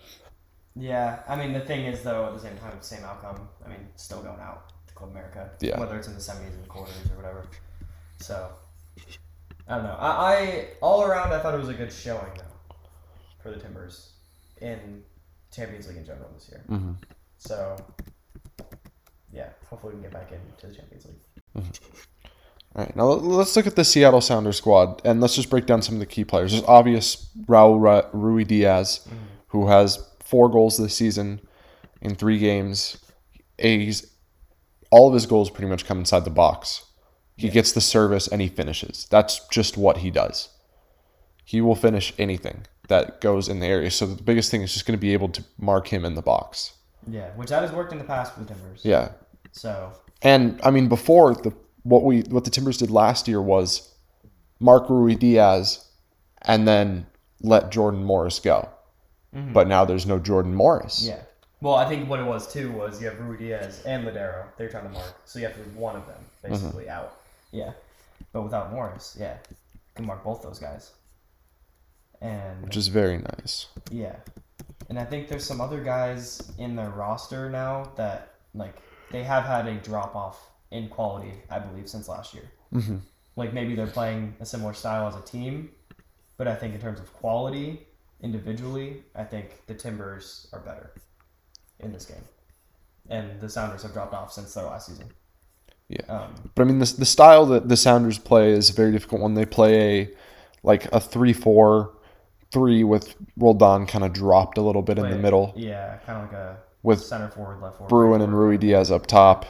[SPEAKER 2] yeah, I mean the thing is though, at the same time, same outcome. I mean, still going out Club America,
[SPEAKER 1] Yeah.
[SPEAKER 2] whether it's in the semis and the quarters or whatever. So I don't know. I, I all around, I thought it was a good showing though for the Timbers in Champions League in general this year.
[SPEAKER 1] hmm
[SPEAKER 2] So, yeah, hopefully we can get back into the Champions League.
[SPEAKER 1] All right, now let- let's look at the Seattle Sounders squad and let's just break down some of the key players. There's obvious Raul Ra- Ruidíaz, who has four goals this season in three games. He's all of his goals pretty much come inside the box. He gets the service and he finishes. That's just what he does. He will finish anything that goes in the area. So the biggest thing is just going to be able to mark him in the box.
[SPEAKER 2] Yeah, which that has worked in the past with the Timbers.
[SPEAKER 1] Yeah,
[SPEAKER 2] So,
[SPEAKER 1] And I mean, before the what we what the Timbers did last year was Mark Ruidíaz, and then let Jordan Morris go. Mm-hmm. But now there's no Jordan Morris.
[SPEAKER 2] yeah. Well, I think what it was too was you have Ruidíaz and Lodeiro. They're trying to mark, so you have to leave one of them basically out. Yeah, but without Morris, yeah, you can mark both those guys. And
[SPEAKER 1] which is very nice.
[SPEAKER 2] Yeah. And I think there's some other guys in their roster now that like they have had a drop off in quality, I believe, since last year.
[SPEAKER 1] Mm-hmm.
[SPEAKER 2] Like maybe they're playing a similar style as a team, but I think in terms of quality, individually, I think the Timbers are better in this game, and the Sounders have dropped off since their last season.
[SPEAKER 1] Yeah.
[SPEAKER 2] Um,
[SPEAKER 1] But I mean, the the style that the Sounders play is a very difficult one. They play a like a three four three with Roldan kind of dropped a little bit in the middle
[SPEAKER 2] Yeah, kind of like a
[SPEAKER 1] with
[SPEAKER 2] center forward, left forward.
[SPEAKER 1] Bruin
[SPEAKER 2] right
[SPEAKER 1] and
[SPEAKER 2] forward.
[SPEAKER 1] Ruidíaz up top.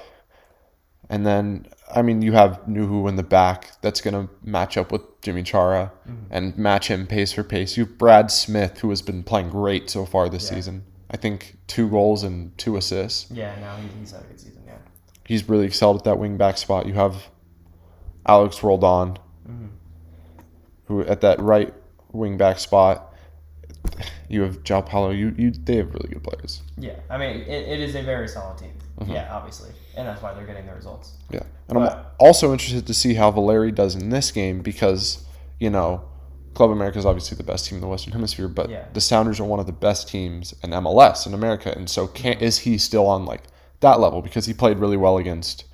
[SPEAKER 1] And then, I mean, you have Nouhou in the back that's going to match up with Jimmy Chara
[SPEAKER 2] Mm-hmm.
[SPEAKER 1] and match him pace for pace. You have Brad Smith, who has been playing great so far this
[SPEAKER 2] Yeah.
[SPEAKER 1] season. I think two goals and two assists.
[SPEAKER 2] Yeah, now he, he's had a good season. Yeah.
[SPEAKER 1] He's really excelled at that wing back spot. You have Alex Roldan,
[SPEAKER 2] Mm-hmm.
[SPEAKER 1] who at that right wing back spot. You have João Paulo. You, you, they have really good players.
[SPEAKER 2] Yeah, I mean, it, it is a very solid team.
[SPEAKER 1] Mm-hmm.
[SPEAKER 2] Yeah, obviously, and that's why they're getting the results.
[SPEAKER 1] Yeah. And I'm also interested to see how Valeri does in this game because, you know, Club America is obviously the best team in the Western Hemisphere, but
[SPEAKER 2] Yeah.
[SPEAKER 1] the Sounders are one of the best teams in MLS in America. And so can is he still on like that level because he played really well against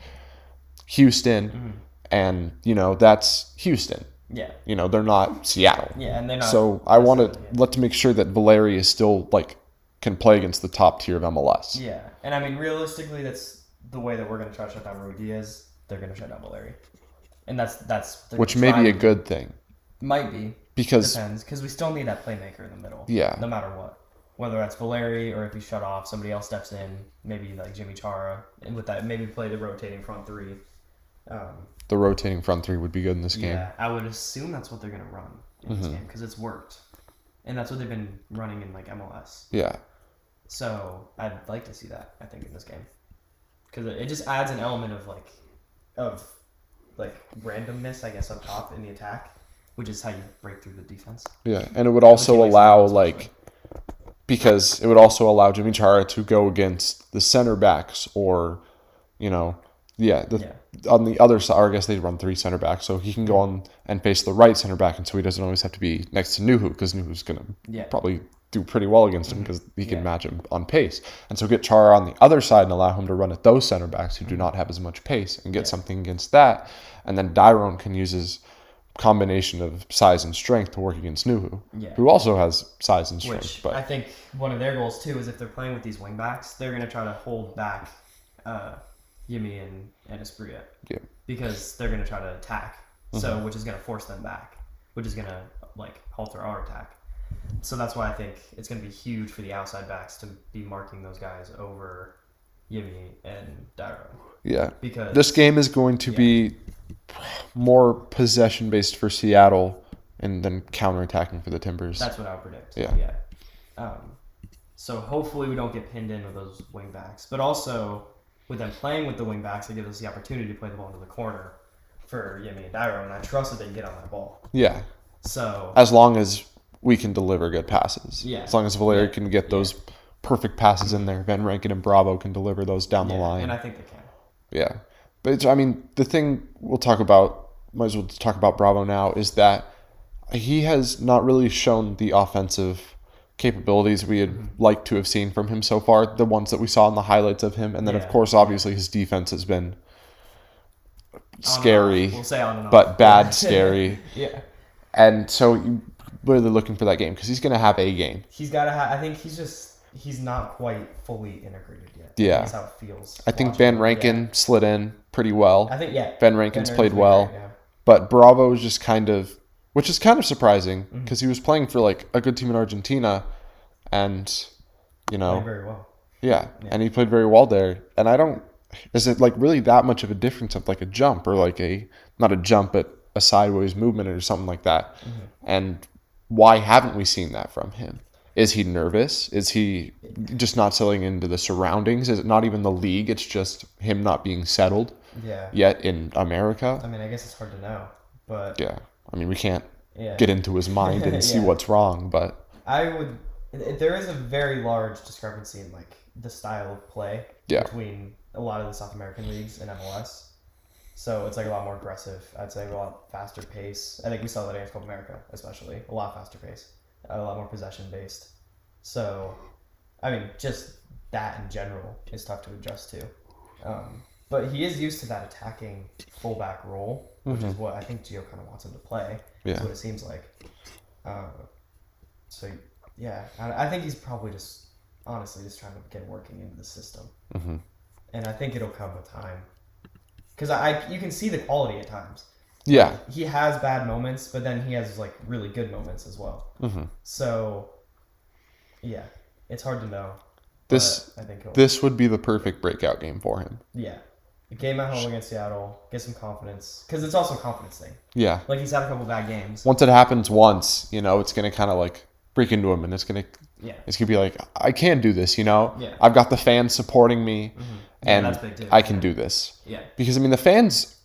[SPEAKER 1] Houston,
[SPEAKER 2] Mm-hmm.
[SPEAKER 1] and you know that's Houston.
[SPEAKER 2] Yeah.
[SPEAKER 1] You know they're not Seattle.
[SPEAKER 2] Yeah, and they're not.
[SPEAKER 1] So I want to let to make sure that Valeri is still like can play against the top tier of MLS.
[SPEAKER 2] Yeah, and I mean realistically, that's the way that we're gonna try to shut down Ruidíaz. They're gonna shut down Valeri, and that's that's
[SPEAKER 1] Which may be a good thing
[SPEAKER 2] might be
[SPEAKER 1] because
[SPEAKER 2] depends because we still need that playmaker in the middle.
[SPEAKER 1] Yeah.
[SPEAKER 2] no matter what, whether that's Valeri or if you shut off, somebody else steps in, maybe like Jimmy Chara, and with that maybe play the rotating front three. Um,
[SPEAKER 1] the rotating front three would be good in this game.
[SPEAKER 2] yeah, I would assume that's what they're gonna run in
[SPEAKER 1] Mm-hmm.
[SPEAKER 2] this game because it's worked, and that's what they've been running in like MLS.
[SPEAKER 1] Yeah.
[SPEAKER 2] So I'd like to see that. I think in this game, because it, it just adds an element of like, of like randomness, I guess, up top in the attack, which is how you break through the defense.
[SPEAKER 1] Yeah, and it would also allow like because it would also allow Jimmy Chara to go against the center backs or you know yeah, the,
[SPEAKER 2] Yeah.
[SPEAKER 1] on the other side or I guess they run three center backs so he can go on and face the right center back and so he doesn't always have to be next to Nouhou because Nouhou's gonna
[SPEAKER 2] Yeah. Mm-hmm.
[SPEAKER 1] probably do pretty well against him because he can
[SPEAKER 2] Yeah.
[SPEAKER 1] match him on pace and so get Chara on the other side and allow him to run at those center backs who do
[SPEAKER 2] Mm-hmm.
[SPEAKER 1] not have as much pace and get something against that and then Dairon can use his combination of size and strength to work against Nouhou,
[SPEAKER 2] Yeah.
[SPEAKER 1] who also has size and strength.
[SPEAKER 2] Which
[SPEAKER 1] but
[SPEAKER 2] I think one of their goals too is if they're playing with these wing backs, they're gonna try to hold back uh, Yimmi and and Asprilla
[SPEAKER 1] yeah, Mm-hmm.
[SPEAKER 2] because they're gonna try to attack. So which is gonna force them back, which is gonna like halter our attack. So that's why I think it's gonna be huge for the outside backs to be marking those guys over Yimmi and Dairo
[SPEAKER 1] yeah.
[SPEAKER 2] because
[SPEAKER 1] This game is going to be more possession based for Seattle and then counterattacking for the Timbers.
[SPEAKER 2] That's what I would predict.
[SPEAKER 1] Yeah.
[SPEAKER 2] Yeah. Um, so hopefully we don't get pinned in with those wing backs, but also with them playing with the wing backs, it gives us the opportunity to play the ball into the corner for Yimmi and Dairo, and I trust that they can get on that ball.
[SPEAKER 1] yeah,
[SPEAKER 2] So
[SPEAKER 1] as long as we can deliver good passes.
[SPEAKER 2] Yeah.
[SPEAKER 1] As long as Valeri
[SPEAKER 2] Yeah.
[SPEAKER 1] can get those perfect passes in there, Van Rankin and Bravo can deliver those down the
[SPEAKER 2] yeah,
[SPEAKER 1] line.
[SPEAKER 2] and I think they can.
[SPEAKER 1] Yeah, but it's, I mean, the thing we'll talk about, might as well talk about Bravo now, is that he has not really shown the offensive capabilities we had
[SPEAKER 2] Mm-hmm.
[SPEAKER 1] liked to have seen from him so far. The ones that we saw in the highlights of him, and then of course, obviously, his defense has been scary.
[SPEAKER 2] We'll say on
[SPEAKER 1] but bad scary.
[SPEAKER 2] yeah.
[SPEAKER 1] And so, you really looking for that game because he's going to have a game.
[SPEAKER 2] He's got to have. I think he's just he's not quite fully integrated yet.
[SPEAKER 1] Yeah.
[SPEAKER 2] That's how it feels.
[SPEAKER 1] I think
[SPEAKER 2] him.
[SPEAKER 1] Rankin slid in pretty well.
[SPEAKER 2] I think yeah.
[SPEAKER 1] Van Rankin's
[SPEAKER 2] Van
[SPEAKER 1] played well.
[SPEAKER 2] yeah.
[SPEAKER 1] But Bravo is just kind of, which is kind of surprising
[SPEAKER 2] Mm-hmm.
[SPEAKER 1] because he was playing for like a good team in Argentina, and you know,
[SPEAKER 2] Played very well.
[SPEAKER 1] yeah, and he played very well there. And I don't, is it like really that much of a difference of like a jump or like a not a jump but a sideways movement or something like that?
[SPEAKER 2] Mm-hmm.
[SPEAKER 1] And why haven't we seen that from him? Is he nervous? Is he just not settling into the surroundings? Is it not even the league? It's just him not being settled
[SPEAKER 2] Yeah.
[SPEAKER 1] yet in America?
[SPEAKER 2] I mean, I guess it's hard to know, but
[SPEAKER 1] yeah i mean we can't
[SPEAKER 2] yeah.
[SPEAKER 1] get into his mind and see what's wrong but
[SPEAKER 2] I would. There is a very large discrepancy in like the style of play
[SPEAKER 1] Yeah.
[SPEAKER 2] between a lot of the South American leagues and MLS. So it's like a lot more aggressive. I'd say a lot faster pace. I think we saw that against Copa America, especially a lot faster pace, a lot more possession based. So, I mean, just that in general is tough to adjust to. Um, but he is used to that attacking fullback role, which is what I think Gio kind of wants him to play.
[SPEAKER 1] Yeah.
[SPEAKER 2] That's what it seems like. Uh, so yeah, I, I think he's probably just honestly just trying to get working into the system,
[SPEAKER 1] mm-hmm.
[SPEAKER 2] and I think it'll come with time. Because I, I, you can see the quality at times.
[SPEAKER 1] Yeah
[SPEAKER 2] He has bad moments, but then he has like really good moments as well.
[SPEAKER 1] mm-hmm.
[SPEAKER 2] So, yeah, it's hard to know.
[SPEAKER 1] This-
[SPEAKER 2] I think
[SPEAKER 1] this would be the perfect breakout game for him
[SPEAKER 2] yeah, a game at home against Seattle, get some confidence because it's also a confidence thing.
[SPEAKER 1] yeah
[SPEAKER 2] Like he's had a couple bad games.
[SPEAKER 1] once it happens once you know it's gonna kind of like break into him and it's gonna
[SPEAKER 2] Yeah,
[SPEAKER 1] it's gonna be like i can do this you know
[SPEAKER 2] Yeah.
[SPEAKER 1] i've got the fans supporting me and
[SPEAKER 2] that's big too.
[SPEAKER 1] i can do this
[SPEAKER 2] yeah,
[SPEAKER 1] because i mean the fans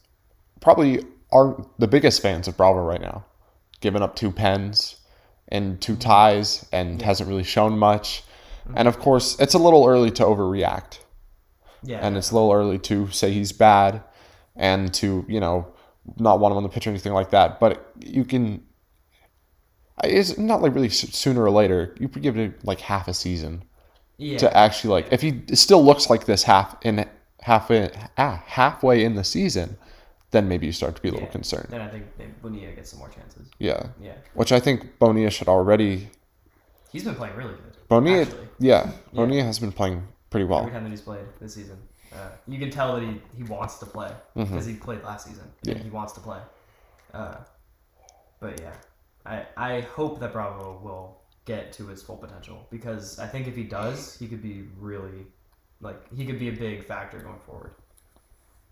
[SPEAKER 1] probably are the biggest fans of bravo right now. Giving up two pens and two ties and hasn't really shown much. And of course it's a little early to overreact.
[SPEAKER 2] Yeah.
[SPEAKER 1] and it's a little early to say he's bad and to you know not want him on the pitch or anything like that. But you can it's not like really sooner or later you could give it like half a season
[SPEAKER 2] Yeah.
[SPEAKER 1] to actually like if he still looks like this half in halfway ah, halfway in the season, then maybe you start to be a little
[SPEAKER 2] Yeah.
[SPEAKER 1] concerned.
[SPEAKER 2] Then I think Bonilla gets some more chances.
[SPEAKER 1] Yeah,
[SPEAKER 2] Yeah.
[SPEAKER 1] which I think Bonilla should already.
[SPEAKER 2] He's been playing really good.
[SPEAKER 1] Bonilla,
[SPEAKER 2] actually.
[SPEAKER 1] yeah, Bonilla has been playing pretty well.
[SPEAKER 2] Every time that he's played this season, uh, you can tell that he, he wants to play because he played last season.
[SPEAKER 1] Mm-hmm. Yeah.
[SPEAKER 2] And he wants to play. Uh, but yeah, I I hope that Bravo will get to his full potential because I think if he does, he could be really like he could be a big factor going forward.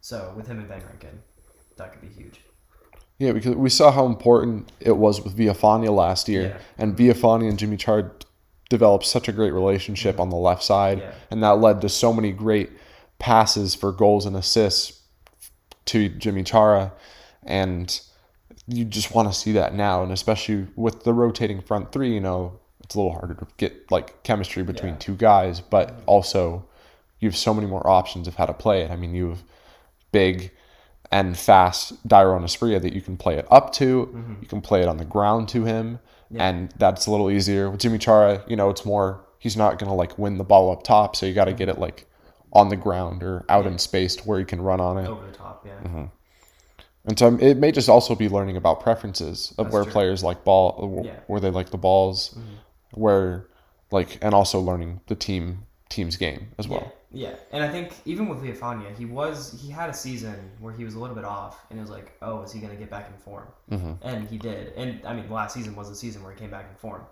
[SPEAKER 2] So with him and Van Rankin, that could be huge.
[SPEAKER 1] Yeah, because we saw how important it was with Villafaña last year,
[SPEAKER 2] Yeah.
[SPEAKER 1] and Villafaña and Yimmi Char developed such a great relationship on the left side,
[SPEAKER 2] Yeah.
[SPEAKER 1] and that led to so many great passes for goals and assists to Yimmi Chara, and you just want to see that now, and especially with the rotating front three, you know, it's a little harder to get like chemistry between
[SPEAKER 2] Yeah.
[SPEAKER 1] two guys, but also you have so many more options of how to play it. I mean, you have big and fast Dairon Asprilla that you can play it up to.
[SPEAKER 2] Mm-hmm.
[SPEAKER 1] You can play it on the ground to him, and that's a little easier. With Yimmi Chara, you know, it's more he's not gonna like win the ball up top, so you got to get it like on the ground or out in space to where you can run on it.
[SPEAKER 2] Over the top, yeah.
[SPEAKER 1] Mm-hmm. And so it may just also be learning about preferences of where
[SPEAKER 2] true.
[SPEAKER 1] players like ball,
[SPEAKER 2] Yeah.
[SPEAKER 1] where they like the balls, where like, and also learning the team team's game as well.
[SPEAKER 2] Yeah, and I think even with Villafaña, he was he had a season where he was a little bit off, and it was like, oh, is he going to get back in form? Mm-hmm. And he did, and I mean, last season was the season where he came back in form.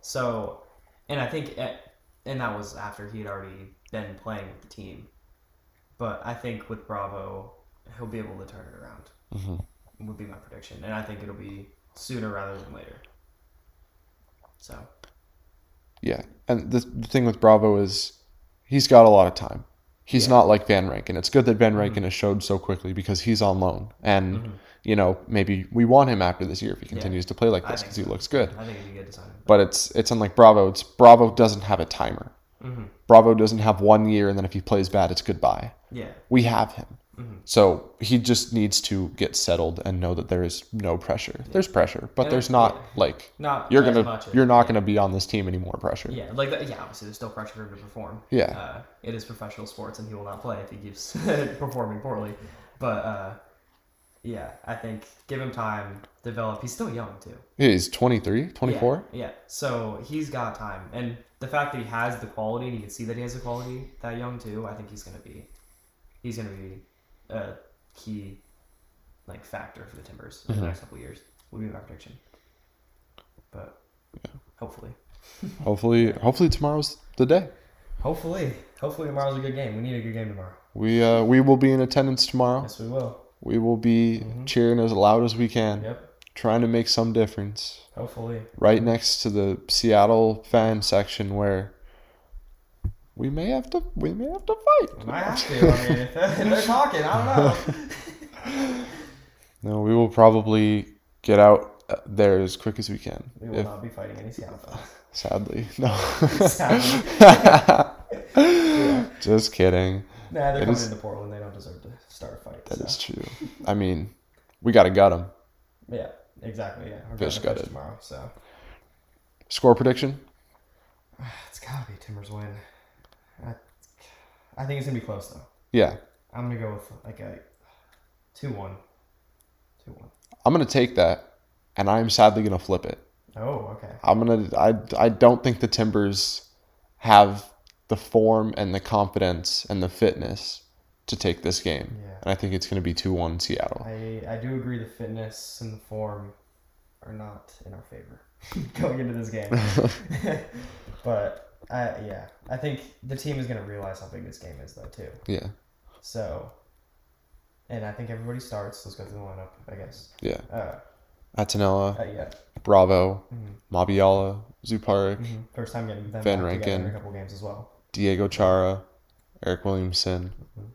[SPEAKER 2] So, and I think, at, and that was after he had already been playing with the team. But I think with Bravo, he'll be able to turn it around. Mm-hmm. Would be my prediction, and I think it'll be sooner rather than later. So,
[SPEAKER 1] Yeah, and the, the thing with Bravo is he's got a lot of time. He's not like Van Rankin. It's good that Van mm-hmm. Rankin has showed so quickly because he's on loan, and mm-hmm. you know maybe we want him after this year if he continues to play like this because he looks good.
[SPEAKER 2] I think it'd be good to sign.
[SPEAKER 1] But it's it's unlike Bravo. It's Bravo doesn't have a timer. Mm-hmm. Bravo doesn't have one year, and then if he plays bad, it's goodbye.
[SPEAKER 2] Yeah,
[SPEAKER 1] We have him, so he just needs to get settled and know that there is no pressure. There's pressure, but
[SPEAKER 2] And
[SPEAKER 1] there's not
[SPEAKER 2] yeah.
[SPEAKER 1] like
[SPEAKER 2] Not
[SPEAKER 1] you're gonna you're not gonna be on this team anymore. Pressure.
[SPEAKER 2] Yeah, like that, yeah. Obviously, there's still pressure for him to perform.
[SPEAKER 1] Yeah.
[SPEAKER 2] uh, it is professional sports, and he will not play if he keeps performing poorly. But uh, yeah, I think give him time, develop. He's still young too.
[SPEAKER 1] He's 23, 24.
[SPEAKER 2] Yeah, yeah. So he's got time, and the fact that he has the quality, and you can see that he has the quality that young too. I think he's gonna be, he's gonna be a key, like factor for the Timbers in the next couple of years. Will be my prediction. But hopefully.
[SPEAKER 1] Hopefully, hopefully tomorrow's the day.
[SPEAKER 2] Hopefully, hopefully tomorrow's a good game. We need a good game tomorrow.
[SPEAKER 1] We uh, we will be in attendance tomorrow.
[SPEAKER 2] Yes, we will.
[SPEAKER 1] We will be cheering as loud as we can,
[SPEAKER 2] Yep.
[SPEAKER 1] trying to make some difference.
[SPEAKER 2] Hopefully.
[SPEAKER 1] Right next to the Seattle fan section, where we may have to we may have to fight.
[SPEAKER 2] Might have to. I mean, if they're, if they're talking, I don't know.
[SPEAKER 1] No, we will probably get out uh, there as quick as we can.
[SPEAKER 2] We will
[SPEAKER 1] If
[SPEAKER 2] not be fighting any Seattle
[SPEAKER 1] sadly, no.
[SPEAKER 2] Sadly.
[SPEAKER 1] Just kidding.
[SPEAKER 2] Nah, they're
[SPEAKER 1] It
[SPEAKER 2] coming
[SPEAKER 1] is-
[SPEAKER 2] into Portland. They don't deserve to start a fight.
[SPEAKER 1] That
[SPEAKER 2] so.
[SPEAKER 1] is true. I mean, we got to gut them.
[SPEAKER 2] Yeah, exactly. Yeah, we're
[SPEAKER 1] Fish gutted.
[SPEAKER 2] tomorrow. So
[SPEAKER 1] Score prediction?
[SPEAKER 2] it's gotta be Timbers win. I, think it's gonna be close though.
[SPEAKER 1] Yeah.
[SPEAKER 2] I'm gonna go with like a two-one. Two-one.
[SPEAKER 1] I'm going to take that, and I'm sadly going to flip it.
[SPEAKER 2] Oh, okay.
[SPEAKER 1] I'm gonna. I I don't think the Timbers have the form and the confidence and the fitness to take this game,
[SPEAKER 2] Yeah.
[SPEAKER 1] and I think it's gonna be two one Seattle.
[SPEAKER 2] I I do agree. The fitness and the form are not in our favor going into this game. but I yeah, I think the team is gonna realize how big this game is though too.
[SPEAKER 1] Yeah,
[SPEAKER 2] So, and I think everybody starts. Let's go through the lineup. I guess.
[SPEAKER 1] yeah.
[SPEAKER 2] Uh,
[SPEAKER 1] Attinella,
[SPEAKER 2] uh yeah.
[SPEAKER 1] Bravo,
[SPEAKER 2] Mm-hmm.
[SPEAKER 1] Mabiala, Zuparic,
[SPEAKER 2] First time getting them
[SPEAKER 1] Van
[SPEAKER 2] back together in
[SPEAKER 1] Rankin.
[SPEAKER 2] a couple games as well.
[SPEAKER 1] Diego Chara, Eryk Williamson,
[SPEAKER 2] Mm-hmm.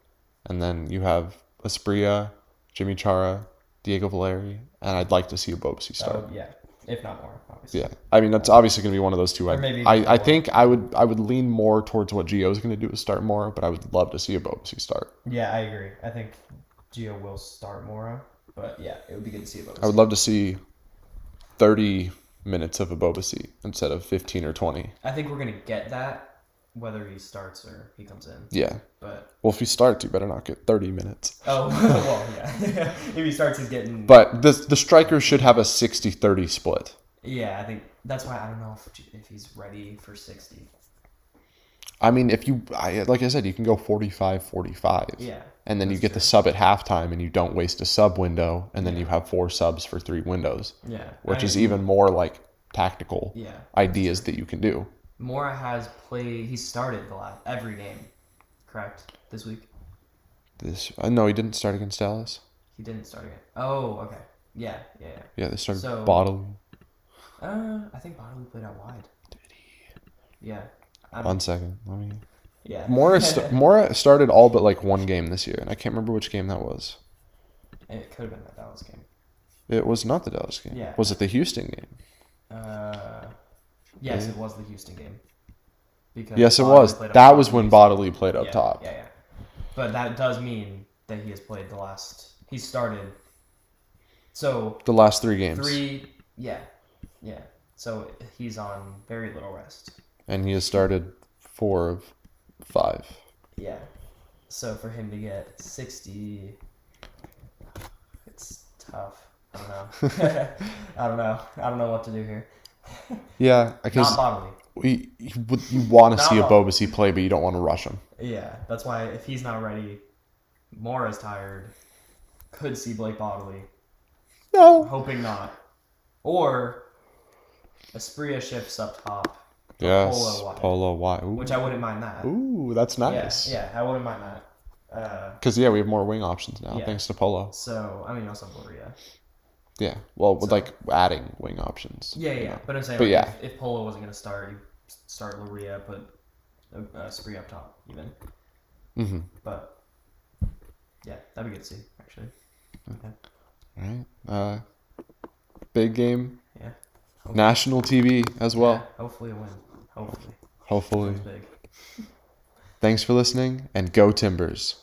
[SPEAKER 1] and then you have Asprilla, Yimmi Chara, Diego Valeri, and I'd like to see a Ebobisse start.
[SPEAKER 2] Oh yeah, if not more, obviously.
[SPEAKER 1] Yeah, I mean that's obviously going to be one of those two. I,
[SPEAKER 2] maybe
[SPEAKER 1] I, I think I would I would lean more towards what Gio is going to do is start more, but I would love to see a Ebobisse start.
[SPEAKER 2] Yeah, I agree. I think Gio will start more, but yeah, it would be good to see a about.
[SPEAKER 1] I would love to see thirty minutes of a Ebobisse instead of fifteen or twenty.
[SPEAKER 2] I think we're gonna get that whether he starts or he comes in.
[SPEAKER 1] Yeah.
[SPEAKER 2] But
[SPEAKER 1] Well, if he starts, you better not get 30 minutes.
[SPEAKER 2] oh well, yeah. if he starts, he's getting.
[SPEAKER 1] But the the striker should have a 60-30 split.
[SPEAKER 2] yeah, I think that's why I don't know if if he's ready for sixty.
[SPEAKER 1] I mean, if you I, like I said, you can go 45-45.
[SPEAKER 2] Yeah.
[SPEAKER 1] And then you get the sub at halftime and you don't waste a sub window and then you have four subs for three windows,
[SPEAKER 2] Yeah.
[SPEAKER 1] which
[SPEAKER 2] I
[SPEAKER 1] is
[SPEAKER 2] mean,
[SPEAKER 1] even more like tactical
[SPEAKER 2] Yeah.
[SPEAKER 1] ideas that you can do.
[SPEAKER 2] Mora has played. He started the last every game, correct? This week
[SPEAKER 1] This uh, no, he didn't start against Dallas.
[SPEAKER 2] he didn't start again. Oh, okay. Yeah, yeah, yeah.
[SPEAKER 1] Yeah, they started
[SPEAKER 2] So-
[SPEAKER 1] bodily.
[SPEAKER 2] Uh, I think Bodily played out wide. Did he? Yeah. I'm,
[SPEAKER 1] One second, let me.
[SPEAKER 2] yeah.
[SPEAKER 1] Mora st- Mora started all but like one game this year, and I can't remember which game that was.
[SPEAKER 2] it could have been that Dallas game.
[SPEAKER 1] It was not the Dallas game.
[SPEAKER 2] Yeah.
[SPEAKER 1] Was it the Houston game?
[SPEAKER 2] Uh, yes, it was the Houston game. Because
[SPEAKER 1] Yes, it
[SPEAKER 2] Bodily
[SPEAKER 1] was. That was when Bodily played up
[SPEAKER 2] yeah,
[SPEAKER 1] top.
[SPEAKER 2] Yeah, yeah. But that does mean that he has played the last. He started. So
[SPEAKER 1] The last three games,
[SPEAKER 2] three. Yeah, yeah. So he's on very little rest.
[SPEAKER 1] and he has started four of five.
[SPEAKER 2] Yeah. So for him to get 60, it's tough. I don't know. I don't know. I don't know what to do here.
[SPEAKER 1] Yeah, because
[SPEAKER 2] Not
[SPEAKER 1] we you, you want to
[SPEAKER 2] Not
[SPEAKER 1] see a. Bobasi play, but you don't want to rush him.
[SPEAKER 2] Yeah, that's why if he's not ready, Mora's tired. Could see Blake Bodily.
[SPEAKER 1] No.
[SPEAKER 2] Hoping not. Or Asprilla shifts up top,
[SPEAKER 1] Yes.
[SPEAKER 2] Polo wide.
[SPEAKER 1] Polo wide. Ooh.
[SPEAKER 2] which I wouldn't mind that.
[SPEAKER 1] Ooh, that's nice.
[SPEAKER 2] yeah, I wouldn't mind that. Uh,
[SPEAKER 1] Because yeah, we have more wing options now
[SPEAKER 2] Yeah.
[SPEAKER 1] thanks to Polo.
[SPEAKER 2] so I mean also Maria.
[SPEAKER 1] Yeah. Well, with
[SPEAKER 2] So-
[SPEAKER 1] like adding wing options.
[SPEAKER 2] Yeah, yeah.
[SPEAKER 1] know.
[SPEAKER 2] But I'm saying,
[SPEAKER 1] But
[SPEAKER 2] like,
[SPEAKER 1] yeah.
[SPEAKER 2] if, if Polo wasn't gonna start, you start Loria, put uh, Spree up top, even.
[SPEAKER 1] Mm-hmm.
[SPEAKER 2] But yeah, that'd be good to see, actually. Okay.
[SPEAKER 1] All right. Uh, big game.
[SPEAKER 2] Yeah.
[SPEAKER 1] National TV as well.
[SPEAKER 2] Yeah, hopefully a win. Hopefully.
[SPEAKER 1] Hopefully.
[SPEAKER 2] Big.
[SPEAKER 1] Thanks for listening and go Timbers.